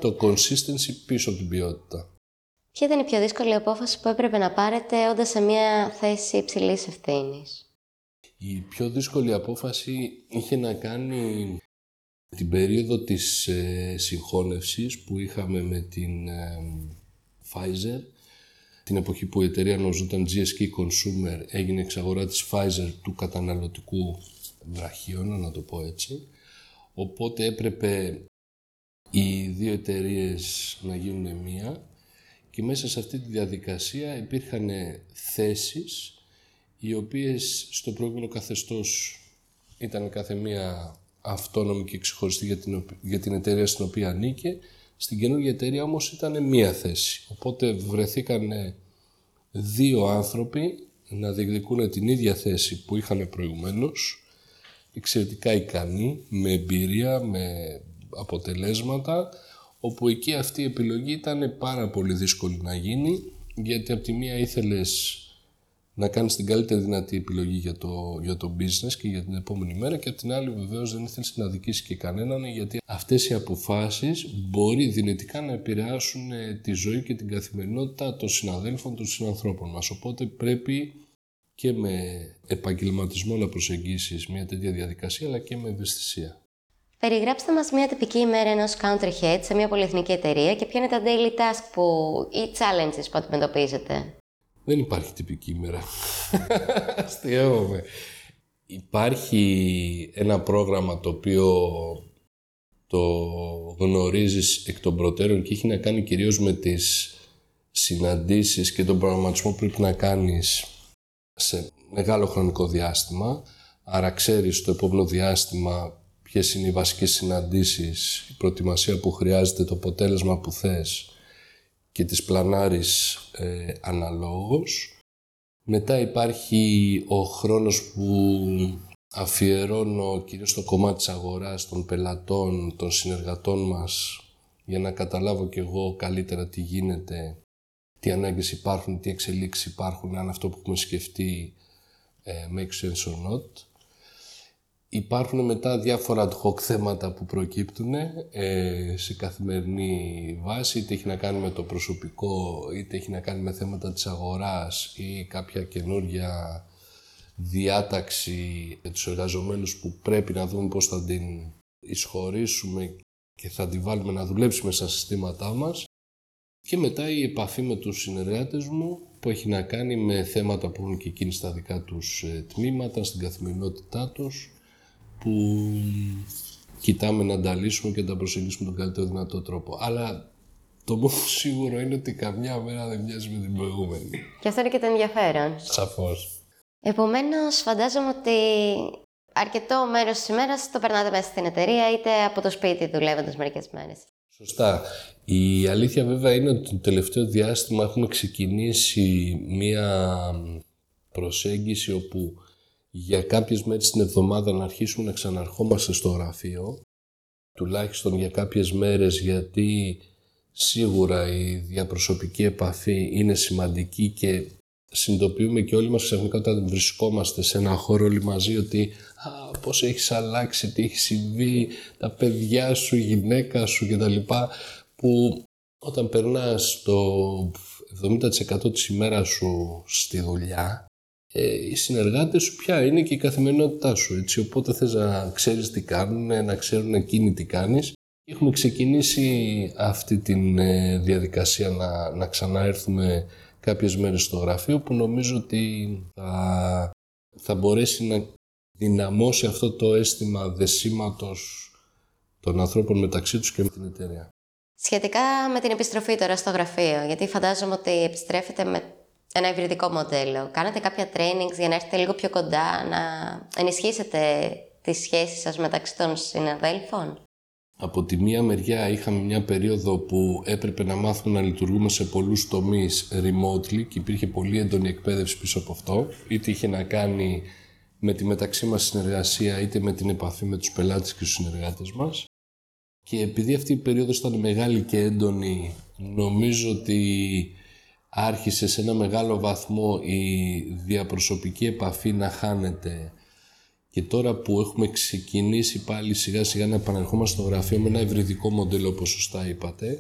το consistency πίσω από την ποιότητα. Ποια ήταν η πιο δύσκολη απόφαση που έπρεπε να πάρετε όντας σε μια θέση υψηλής ευθύνης; Η πιο δύσκολη απόφαση είχε να κάνει την περίοδο της ε, συγχώνευσης που είχαμε με την ε, Pfizer, την εποχή που η εταιρεία ονομαζόταν GSK Consumer, έγινε εξαγορά της Pfizer του καταναλωτικού βραχίωνα, να το πω έτσι. Οπότε έπρεπε οι δύο εταιρείες να γίνουν μία και μέσα σε αυτή τη διαδικασία υπήρχαν θέσεις οι οποίες στο προηγούμενο καθεστώς ήταν κάθε μία αυτόνομη και ξεχωριστή για την, για την εταιρεία στην οποία ανήκε. Στην καινούργια εταιρεία όμως ήταν μία θέση. Οπότε βρεθήκαν δύο άνθρωποι να διεκδικούν την ίδια θέση που είχαν προηγουμένως, εξαιρετικά ικανοί, με εμπειρία, με αποτελέσματα, όπου εκεί αυτή η επιλογή ήταν πάρα πολύ δύσκολη να γίνει, γιατί από τη μία ήθελες να κάνεις την καλύτερη δυνατή επιλογή για το, για το business και για την επόμενη μέρα και από την άλλη βεβαίως δεν ήθελες να δικήσεις και κανέναν γιατί αυτές οι αποφάσεις μπορεί δυνητικά να επηρεάσουν ε, τη ζωή και την καθημερινότητα των συναδέλφων, των συνανθρώπων μας. Οπότε πρέπει και με επαγγελματισμό να προσεγγίσεις μια τέτοια διαδικασία αλλά και με ευαισθησία. Περιγράψτε μας μια τυπική ημέρα ενός country head σε μια πολυεθνική εταιρεία και ποια είναι τα daily task που, ή challenges που αντιμετωπίζετε. Δεν υπάρχει τυπική ημέρα. *laughs* Αστειεύομαι. Υπάρχει ένα πρόγραμμα το οποίο το γνωρίζεις εκ των προτέρων και έχει να κάνει κυρίως με τις συναντήσεις και τον προγραμματισμό που πρέπει να κάνεις σε μεγάλο χρονικό διάστημα. Άρα ξέρεις το επόμενο διάστημα ποιες είναι οι βασικές συναντήσεις, η προετοιμασία που χρειάζεται, το αποτέλεσμα που θες και τις πλανάρεις ε, αναλόγως. Μετά υπάρχει ο χρόνος που αφιερώνω κυρίως στο κομμάτι της αγοράς, των πελατών, των συνεργατών μας για να καταλάβω κι εγώ καλύτερα τι γίνεται, τι ανάγκες υπάρχουν, τι εξελίξεις υπάρχουν, αν αυτό που έχουμε σκεφτεί ε, makes sense or not. Υπάρχουν μετά διάφορα ad hoc θέματα που προκύπτουν ε, σε καθημερινή βάση, είτε έχει να κάνει με το προσωπικό, είτε έχει να κάνει με θέματα της αγοράς ή κάποια καινούργια διάταξη για τους εργαζομένους που πρέπει να δούμε πώς θα την εισχωρήσουμε και θα την βάλουμε να δουλέψει μέσα στα συστήματά μας. Και μετά η επαφή με τους συνεργάτες μου που έχει να κάνει με θέματα που έχουν και εκείνοι στα δικά τους ε, τμήματα, στην καθημερινότητά τους που κοιτάμε να τα λύσουμε και να τα προσεγγίσουμε τον καλύτερο δυνατό τρόπο. Αλλά το μόνο *laughs* σίγουρο είναι ότι καμιά μέρα δεν μοιάζει με την προηγούμενη. Και αυτό είναι και το ενδιαφέρον. Σαφώς. Επομένως, φαντάζομαι ότι αρκετό μέρος της ημέρας το περνάτε μέσα στην εταιρεία είτε από το σπίτι δουλεύοντας μερικές μέρες. Σωστά. Η αλήθεια βέβαια είναι ότι το τελευταίο διάστημα έχουμε ξεκινήσει μία προσέγγιση όπου για κάποιες μέρες την εβδομάδα να αρχίσουμε να ξαναρχόμαστε στο γραφείο, τουλάχιστον για κάποιες μέρες γιατί σίγουρα η διαπροσωπική επαφή είναι σημαντική και συνειδητοποιούμε και όλοι μας ξαφνικά όταν βρισκόμαστε σε ένα χώρο όλοι μαζί ότι α, πώς έχεις αλλάξει, τι έχει συμβεί, τα παιδιά σου, η γυναίκα σου κτλ. που όταν περνάς το 70% της ημέρας σου στη δουλειά ε, οι συνεργάτες σου πια είναι και η καθημερινότητά σου. Έτσι. Οπότε θες να ξέρεις τι κάνουν, να ξέρουν εκείνοι τι κάνεις. Έχουμε ξεκινήσει αυτή τη ε, διαδικασία να, να ξαναέρθουμε κάποιες μέρες στο γραφείο που νομίζω ότι θα, θα μπορέσει να δυναμώσει αυτό το αίσθημα δεσίματος των ανθρώπων μεταξύ τους και με την εταιρεία. Σχετικά με την επιστροφή τώρα στο γραφείο, γιατί φαντάζομαι ότι επιστρέφετε με ένα υβριδικό μοντέλο. Κάνατε κάποια trainings για να έρθετε λίγο πιο κοντά, να ενισχύσετε τις σχέσεις σας μεταξύ των συναδέλφων; Από τη μία μεριά είχαμε μια περίοδο που έπρεπε να μάθουμε να λειτουργούμε σε πολλούς τομείς remotely και υπήρχε πολύ έντονη εκπαίδευση πίσω από αυτό. Είτε είχε να κάνει με τη μεταξύ μας συνεργασία είτε με την επαφή με τους πελάτες και τους συνεργάτες μας. Και επειδή αυτή η περίοδος ήταν μεγάλη και έντονη, νομίζω ότι άρχισε σε ένα μεγάλο βαθμό η διαπροσωπική επαφή να χάνεται και τώρα που έχουμε ξεκινήσει πάλι σιγά σιγά να επαναρχόμαστε στο γραφείο με ένα ευρυδικό μοντέλο όπως σωστά είπατε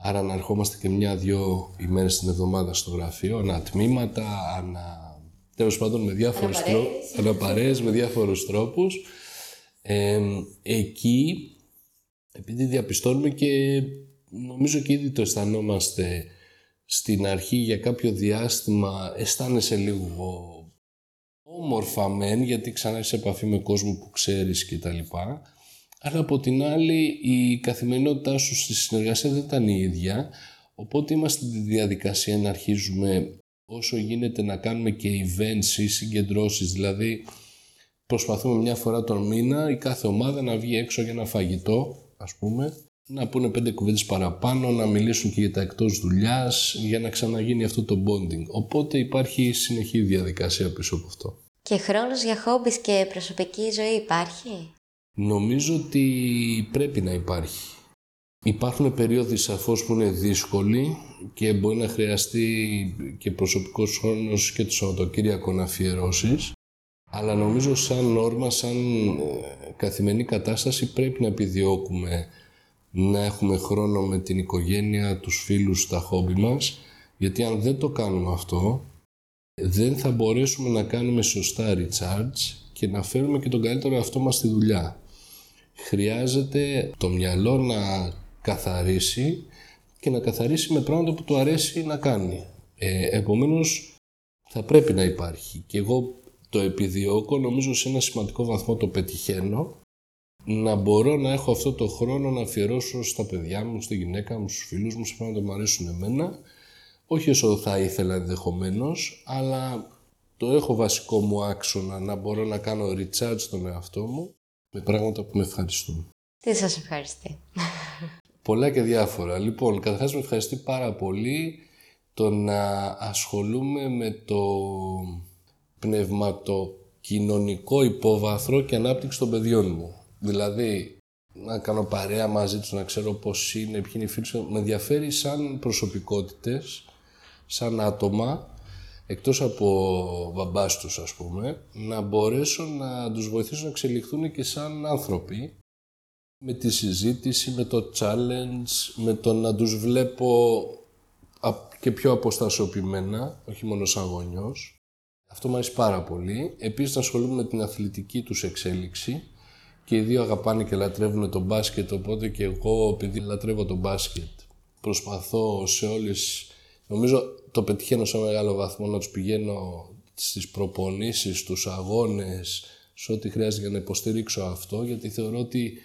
άρα να ερχόμαστε και μια-δυο ημέρες την εβδομάδα στο γραφείο, ανα τμήματα, ανα τέλος πάντων με διάφορους τρόπους, αναπαρέες με διάφορους τρόπους. Ε, εκεί, επειδή διαπιστώνουμε και νομίζω και ήδη το αισθανόμαστε στην αρχή για κάποιο διάστημα, αισθάνεσαι λίγο όμορφα μεν, γιατί ξανά σε επαφή με κόσμο που ξέρεις και τα λοιπά, αλλά από την άλλη η καθημερινότητά σου στη συνεργασία δεν ήταν η ίδια, οπότε είμαστε στη διαδικασία να αρχίζουμε όσο γίνεται να κάνουμε και events ή συγκεντρώσεις, δηλαδή προσπαθούμε μια φορά τον μήνα η κάθε ομάδα να βγει έξω για ένα φαγητό, ας πούμε, να πούνε πέντε κουβέντες παραπάνω, να μιλήσουν και για τα εκτός δουλειάς, για να ξαναγίνει αυτό το bonding. Οπότε υπάρχει συνεχή διαδικασία πίσω από αυτό. Και χρόνος για χόμπις και προσωπική ζωή υπάρχει; Νομίζω ότι πρέπει να υπάρχει. Υπάρχουν περίοδοι σαφώς που είναι δύσκολοι και μπορεί να χρειαστεί και προσωπικός χρόνος και το Σαββατοκύριακο να αφιερώσεις. Αλλά νομίζω σαν νόρμα, σαν ε, καθημερινή κατάσταση πρέπει να επιδιώκουμε να έχουμε χρόνο με την οικογένεια, τους φίλους, τα χόμπι μας, γιατί αν δεν το κάνουμε αυτό, δεν θα μπορέσουμε να κάνουμε σωστά recharge και να φέρουμε και τον καλύτερο αυτό μας στη δουλειά. Χρειάζεται το μυαλό να καθαρίσει και να καθαρίσει με πράγματα που του αρέσει να κάνει. Ε, επομένως, θα πρέπει να υπάρχει. Και εγώ το επιδιώκω, νομίζω σε ένα σημαντικό βαθμό το πετυχαίνω, να μπορώ να έχω αυτό το χρόνο να αφιερώσω στα παιδιά μου, στη γυναίκα μου, στους φίλους μου, σε πράγματα που μου αρέσουν εμένα, όχι όσο θα ήθελα ενδεχομένως, αλλά το έχω βασικό μου άξονα να μπορώ να κάνω recharge στον εαυτό μου με πράγματα που με ευχαριστούν. Τι σας ευχαριστεί. Πολλά και διάφορα. Λοιπόν, καταρχάς με ευχαριστεί πάρα πολύ το να ασχολούμαι με το πνευματοκοινωνικό υπόβαθρο και ανάπτυξη των παιδιών μου. Δηλαδή, να κάνω παρέα μαζί τους, να ξέρω πώς είναι, ποιοι είναι οι φίλοι Με ενδιαφέρει σαν προσωπικότητες, σαν άτομα, εκτός από μπαμπάς τους ας πούμε, να μπορέσω να τους βοηθήσω να εξελιχθούν και σαν άνθρωποι με τη συζήτηση, με το challenge, με το να τους βλέπω και πιο αποστασιοποιημένα, όχι μόνο σαν γονιός. Αυτό μου αρέσει πάρα πολύ. Επίσης να ασχολούμαι με την αθλητική τους εξέλιξη και οι δύο αγαπάνε και λατρεύουν το μπάσκετ, οπότε και εγώ επειδή λατρεύω το μπάσκετ προσπαθώ σε όλες, νομίζω το πετυχαίνω σε μεγάλο βαθμό να τους πηγαίνω στις προπονήσεις, στους αγώνες, σε ό,τι χρειάζεται για να υποστηρίξω αυτό, γιατί θεωρώ ότι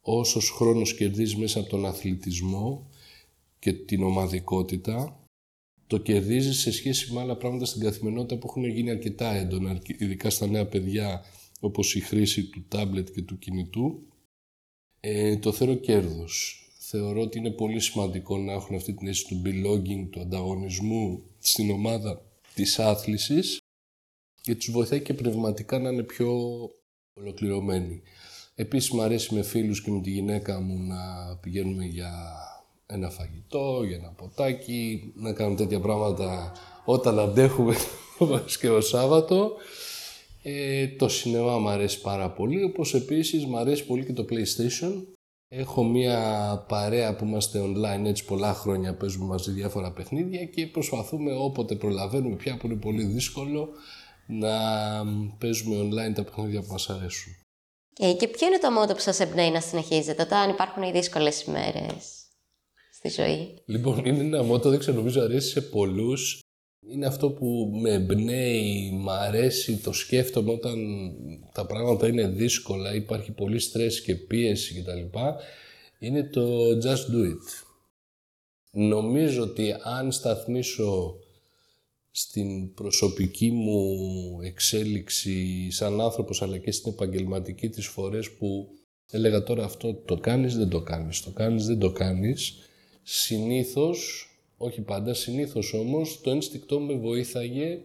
όσος χρόνος κερδίζεις μέσα από τον αθλητισμό και την ομαδικότητα, το κερδίζεις σε σχέση με άλλα πράγματα στην καθημερινότητα που έχουν γίνει αρκετά έντονα, ειδικά στα νέα παιδιά, όπως η χρήση του τάμπλετ και του κινητού. Ε, το θεωρώ κέρδος. Θεωρώ ότι είναι πολύ σημαντικό να έχουν αυτή την αίσθηση του belonging, του ανταγωνισμού στην ομάδα της άθλησης και τους βοηθάει και πνευματικά να είναι πιο ολοκληρωμένοι. Επίσης μου αρέσει με φίλους και με τη γυναίκα μου να πηγαίνουμε για ένα φαγητό, για ένα ποτάκι, να κάνουμε τέτοια πράγματα όταν αντέχουμε και ο Σάββατο. Ε, το σινεμά μου αρέσει πάρα πολύ, όπως επίσης μου αρέσει πολύ και το PlayStation. Έχω μία παρέα που είμαστε online έτσι πολλά χρόνια, παίζουμε μαζί διάφορα παιχνίδια και προσπαθούμε όποτε προλαβαίνουμε πια που είναι πολύ δύσκολο να παίζουμε online τα παιχνίδια που μας αρέσουν. Ε, και ποιο είναι το μότο που σας εμπνέει να συνεχίζετε όταν υπάρχουν οι δύσκολες ημέρες στη ζωή; Λοιπόν, είναι ένα μότο, δεν ξέρω, νομίζω αρέσει σε πολλούς. Είναι αυτό που με εμπνέει, μ' αρέσει, το σκέφτομαι όταν τα πράγματα είναι δύσκολα, υπάρχει πολύ στρες και πίεση κτλ. Είναι το just do it. Νομίζω ότι αν σταθμίσω στην προσωπική μου εξέλιξη σαν άνθρωπος αλλά και στην επαγγελματική της φορές που έλεγα τώρα αυτό το κάνεις, δεν το κάνεις, το κάνεις, δεν το κάνεις. Συνήθως, όχι πάντα, συνήθως όμως το ένστικτό με βοήθαγε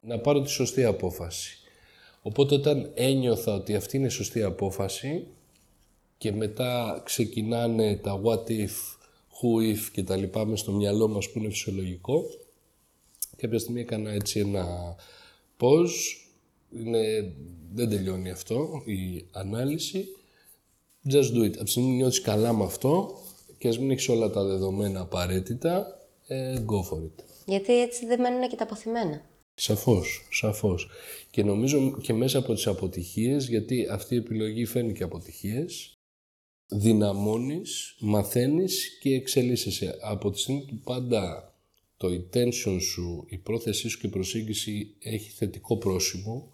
να πάρω τη σωστή απόφαση. Οπότε όταν ένιωθα ότι αυτή είναι η σωστή απόφαση και μετά ξεκινάνε τα what if, who if και τα λοιπά μες στο μυαλό μας που είναι φυσιολογικό, Κάποια στιγμή έκανα έτσι ένα πώς, είναι, δεν τελειώνει αυτό η ανάλυση. Just do it. Από τη στιγμή νιώθεις καλά με αυτό και ας μην έχεις όλα τα δεδομένα απαραίτητα, ε, go for it. Γιατί έτσι δεν μένουν και τα αποθυμένα. Σαφώς, σαφώς. Και νομίζω και μέσα από τις αποτυχίες, γιατί αυτή η επιλογή φέρνει και αποτυχίες, δυναμώνεις, μαθαίνεις και εξελίσσεσαι. Από τη στιγμή που πάντα το intention σου, η πρόθεσή σου και η προσέγγιση έχει θετικό πρόσημο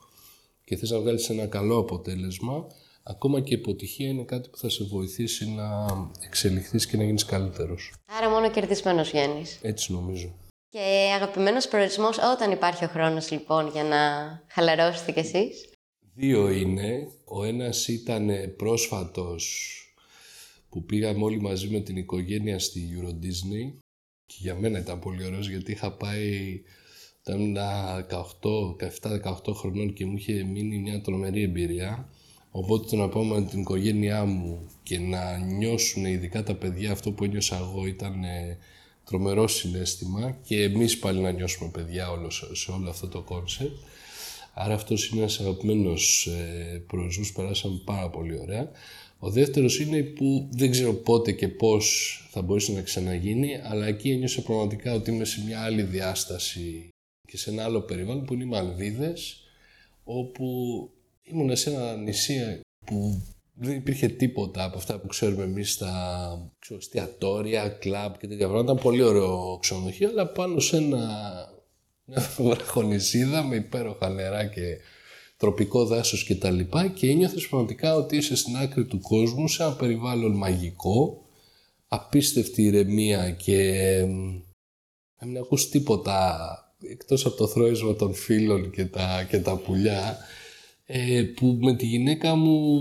και θες να βγάλεις ένα καλό αποτέλεσμα, ακόμα και η αποτυχία είναι κάτι που θα σε βοηθήσει να εξελιχθείς και να γίνεις καλύτερος. Άρα μόνο κερδισμένος βγαίνεις. Έτσι νομίζω. Και αγαπημένος προορισμός όταν υπάρχει ο χρόνος λοιπόν για να χαλαρώσετε κι εσείς; Δύο είναι. Ο ένας ήταν πρόσφατος που πήγαμε όλοι μαζί με την οικογένεια στη Euro Disney και για μένα ήταν πολύ ωραίος γιατί είχα πάει ήταν 18, 17-18 χρονών και μου είχε μείνει μια τρομερή εμπειρία οπότε το να πάω με την οικογένειά μου και να νιώσουν ειδικά τα παιδιά αυτό που ένιωσα εγώ ήταν ε, τρομερό συναίσθημα και εμείς πάλι να νιώσουμε παιδιά όλο, σε όλο αυτό το concept. Άρα αυτός είναι ένας αγαπημένος ε, προορισμός, περάσαμε πάρα πολύ ωραία. Ο δεύτερος είναι που δεν ξέρω πότε και πώς θα μπορούσε να ξαναγίνει, αλλά εκεί ένιωσα πραγματικά ότι είμαι σε μια άλλη διάσταση και σε ένα άλλο περιβάλλον που είναι οι Μαλδίδες, όπου ήμουν σε ένα νησί που δεν υπήρχε τίποτα από αυτά που ξέρουμε εμείς στα εστιατόρια, κλαμπ και τέτοια πράγματα. Ήταν πολύ ωραίο ξενοδοχείο, αλλά πάνω σε ένα, μια βραχονισίδα με υπέροχα νερά και τροπικό δάσος και τα λοιπά και ένιωθες πραγματικά ότι είσαι στην άκρη του κόσμου, σε ένα περιβάλλον μαγικό, απίστευτη ηρεμία και να μην ακούς τίποτα εκτός από το θρόισμα των φίλων και τα, και τα πουλιά ε, που με τη γυναίκα μου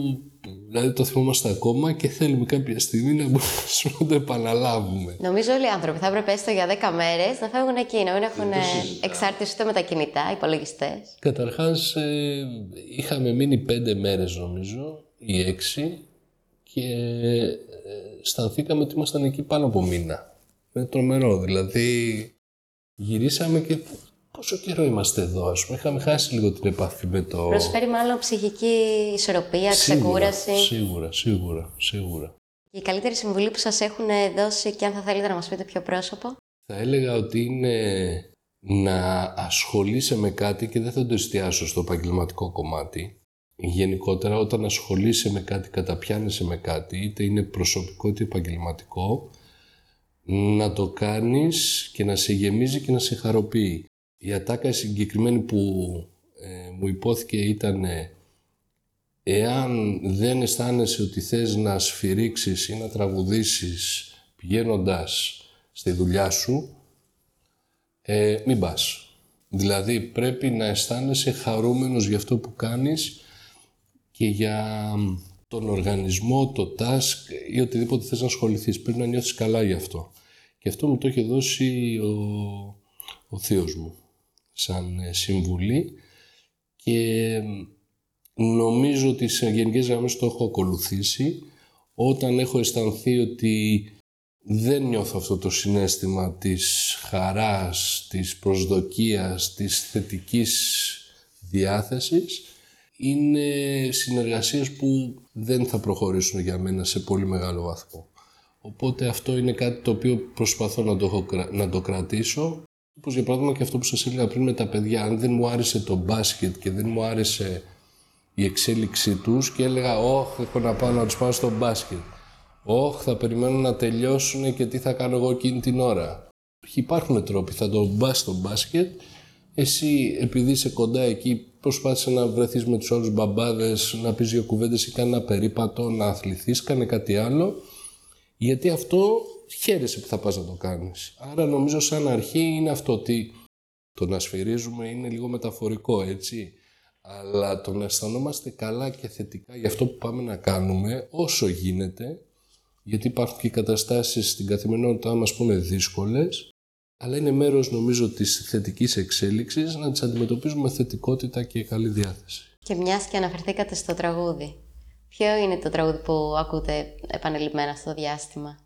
Δηλαδή το θυμόμαστε ακόμα και θέλουμε κάποια στιγμή να μπορούμε να το επαναλάβουμε. Νομίζω όλοι οι άνθρωποι θα έπρεπε έστω για 10 μέρες να φεύγουν εκεί, να μην έχουν εξάρτηση ούτε με τα κινητά, υπολογιστές. Καταρχάς, ε, είχαμε μείνει πέντε μέρες νομίζω, ή έξι, και ε, αισθανθήκαμε ότι ήμασταν εκεί πάνω από μήνα. Είναι τρομερό. Δηλαδή, γυρίσαμε και πόσο καιρό είμαστε εδώ, ας πούμε; Είχαμε χάσει λίγο την επαφή με το. Προσφέρει μάλλον ψυχική ισορροπία, ξεκούραση. Σίγουρα, σίγουρα, σίγουρα. Και η καλύτερη συμβουλή που σας έχουν δώσει και αν θα θέλετε να μας πείτε πιο πρόσωπο; Θα έλεγα ότι είναι να ασχολείσαι με κάτι και δεν θα το εστιάσω στο επαγγελματικό κομμάτι. Γενικότερα όταν ασχολείσαι με κάτι, καταπιάνεσαι με κάτι, είτε είναι προσωπικό είτε επαγγελματικό, να το κάνεις και να σε γεμίζει και να σε χαροποιεί. Η ατάκα συγκεκριμένη που ε, μου υπόθηκε ήταν εάν δεν αισθάνεσαι ότι θες να σφυρίξεις ή να τραγουδήσεις πηγαίνοντας στη δουλειά σου, ε, μην πας. Δηλαδή πρέπει να αισθάνεσαι χαρούμενος για αυτό που κάνεις και για τον οργανισμό, το task ή οτιδήποτε θες να ασχοληθείς. Πρέπει να νιώθεις καλά γι' αυτό. Και αυτό μου το έχει δώσει ο, ο θείος μου σαν ε, συμβουλή και νομίζω ότι σε γενικές γραμμές το έχω ακολουθήσει όταν έχω αισθανθεί ότι δεν νιώθω αυτό το συνέστημα της χαράς, της προσδοκίας, της θετικής διάθεσης είναι συνεργασίες που δεν θα προχωρήσουν για μένα σε πολύ μεγάλο βαθμό. Οπότε αυτό είναι κάτι το οποίο προσπαθώ να το, να το κρατήσω Όπως για παράδειγμα και αυτό που σας έλεγα πριν με τα παιδιά, αν δεν μου άρεσε το μπάσκετ και δεν μου άρεσε η εξέλιξή τους και έλεγα, Όχι, έχω να πάω να τους πάω στο μπάσκετ. Όχι, θα περιμένω να τελειώσουν και τι θα κάνω εγώ εκείνη την ώρα. Υπάρχουν τρόποι, θα το μπας στο μπάσκετ. Εσύ, επειδή είσαι κοντά εκεί, προσπάθησε να βρεθείς με τους άλλους μπαμπάδες, να πεις δύο κουβέντες ή κάνει ένα περίπατο, να αθληθείς, κάνε κάτι άλλο. Γιατί αυτό χαίρεσαι που θα πας να το κάνεις. Άρα νομίζω σαν αρχή είναι αυτό ότι το να σφυρίζουμε είναι λίγο μεταφορικό, έτσι. Αλλά το να αισθανόμαστε καλά και θετικά για αυτό που πάμε να κάνουμε όσο γίνεται, γιατί υπάρχουν και καταστάσεις στην καθημερινότητά μας που είναι δύσκολες, αλλά είναι μέρος νομίζω της θετικής εξέλιξης να τις αντιμετωπίζουμε με θετικότητα και καλή διάθεση. Και μιας και αναφερθήκατε στο τραγούδι. Ποιο είναι το τραγούδι που ακούτε επανελειμμένα στο διάστημα;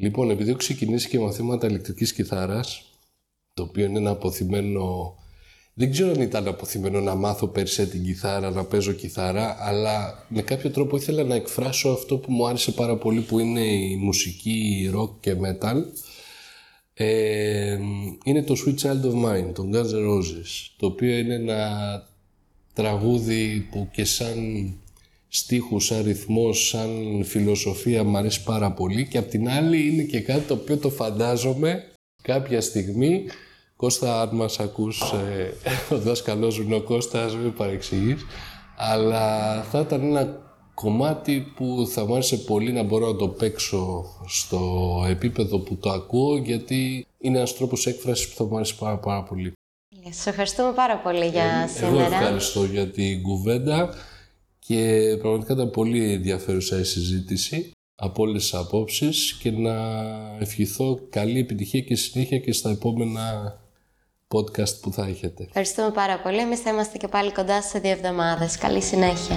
Λοιπόν, επειδή έχω ξεκινήσει και μαθήματα ηλεκτρικής κιθάρας, το οποίο είναι ένα αποθυμένο... Δεν ξέρω αν ήταν αποθυμένο να μάθω πέρσι την κιθάρα, να παίζω κιθάρα, αλλά με κάποιο τρόπο ήθελα να εκφράσω αυτό που μου άρεσε πάρα πολύ, που είναι η μουσική rock και metal. Ε, είναι το Sweet Child of Mine, των Guns N' Roses, το οποίο είναι ένα τραγούδι που και σαν στίχους, σαν ρυθμός, σαν φιλοσοφία μου αρέσει πάρα πολύ και απ' την άλλη είναι και κάτι το οποίο το φαντάζομαι κάποια στιγμή Κώστα, αν μας ακούς, ε, *laughs* ο δάσκαλός μου ο Κώστας, μην παρεξηγείς, αλλά θα ήταν ένα κομμάτι που θα μου άρεσε πολύ να μπορώ να το παίξω στο επίπεδο που το ακούω, γιατί είναι ένας τρόπος έκφρασης που θα μου άρεσε πάρα, πάρα πολύ. Σας ευχαριστούμε πάρα πολύ για ε, σήμερα. Εγώ ευχαριστώ για την κουβέντα και πραγματικά ήταν πολύ ενδιαφέρουσα η συζήτηση από όλες τις απόψεις και να ευχηθώ καλή επιτυχία και συνέχεια και στα επόμενα podcast που θα έχετε. Ευχαριστούμε πάρα πολύ. Εμείς θα είμαστε και πάλι κοντά σε δύο εβδομάδες. Καλή συνέχεια.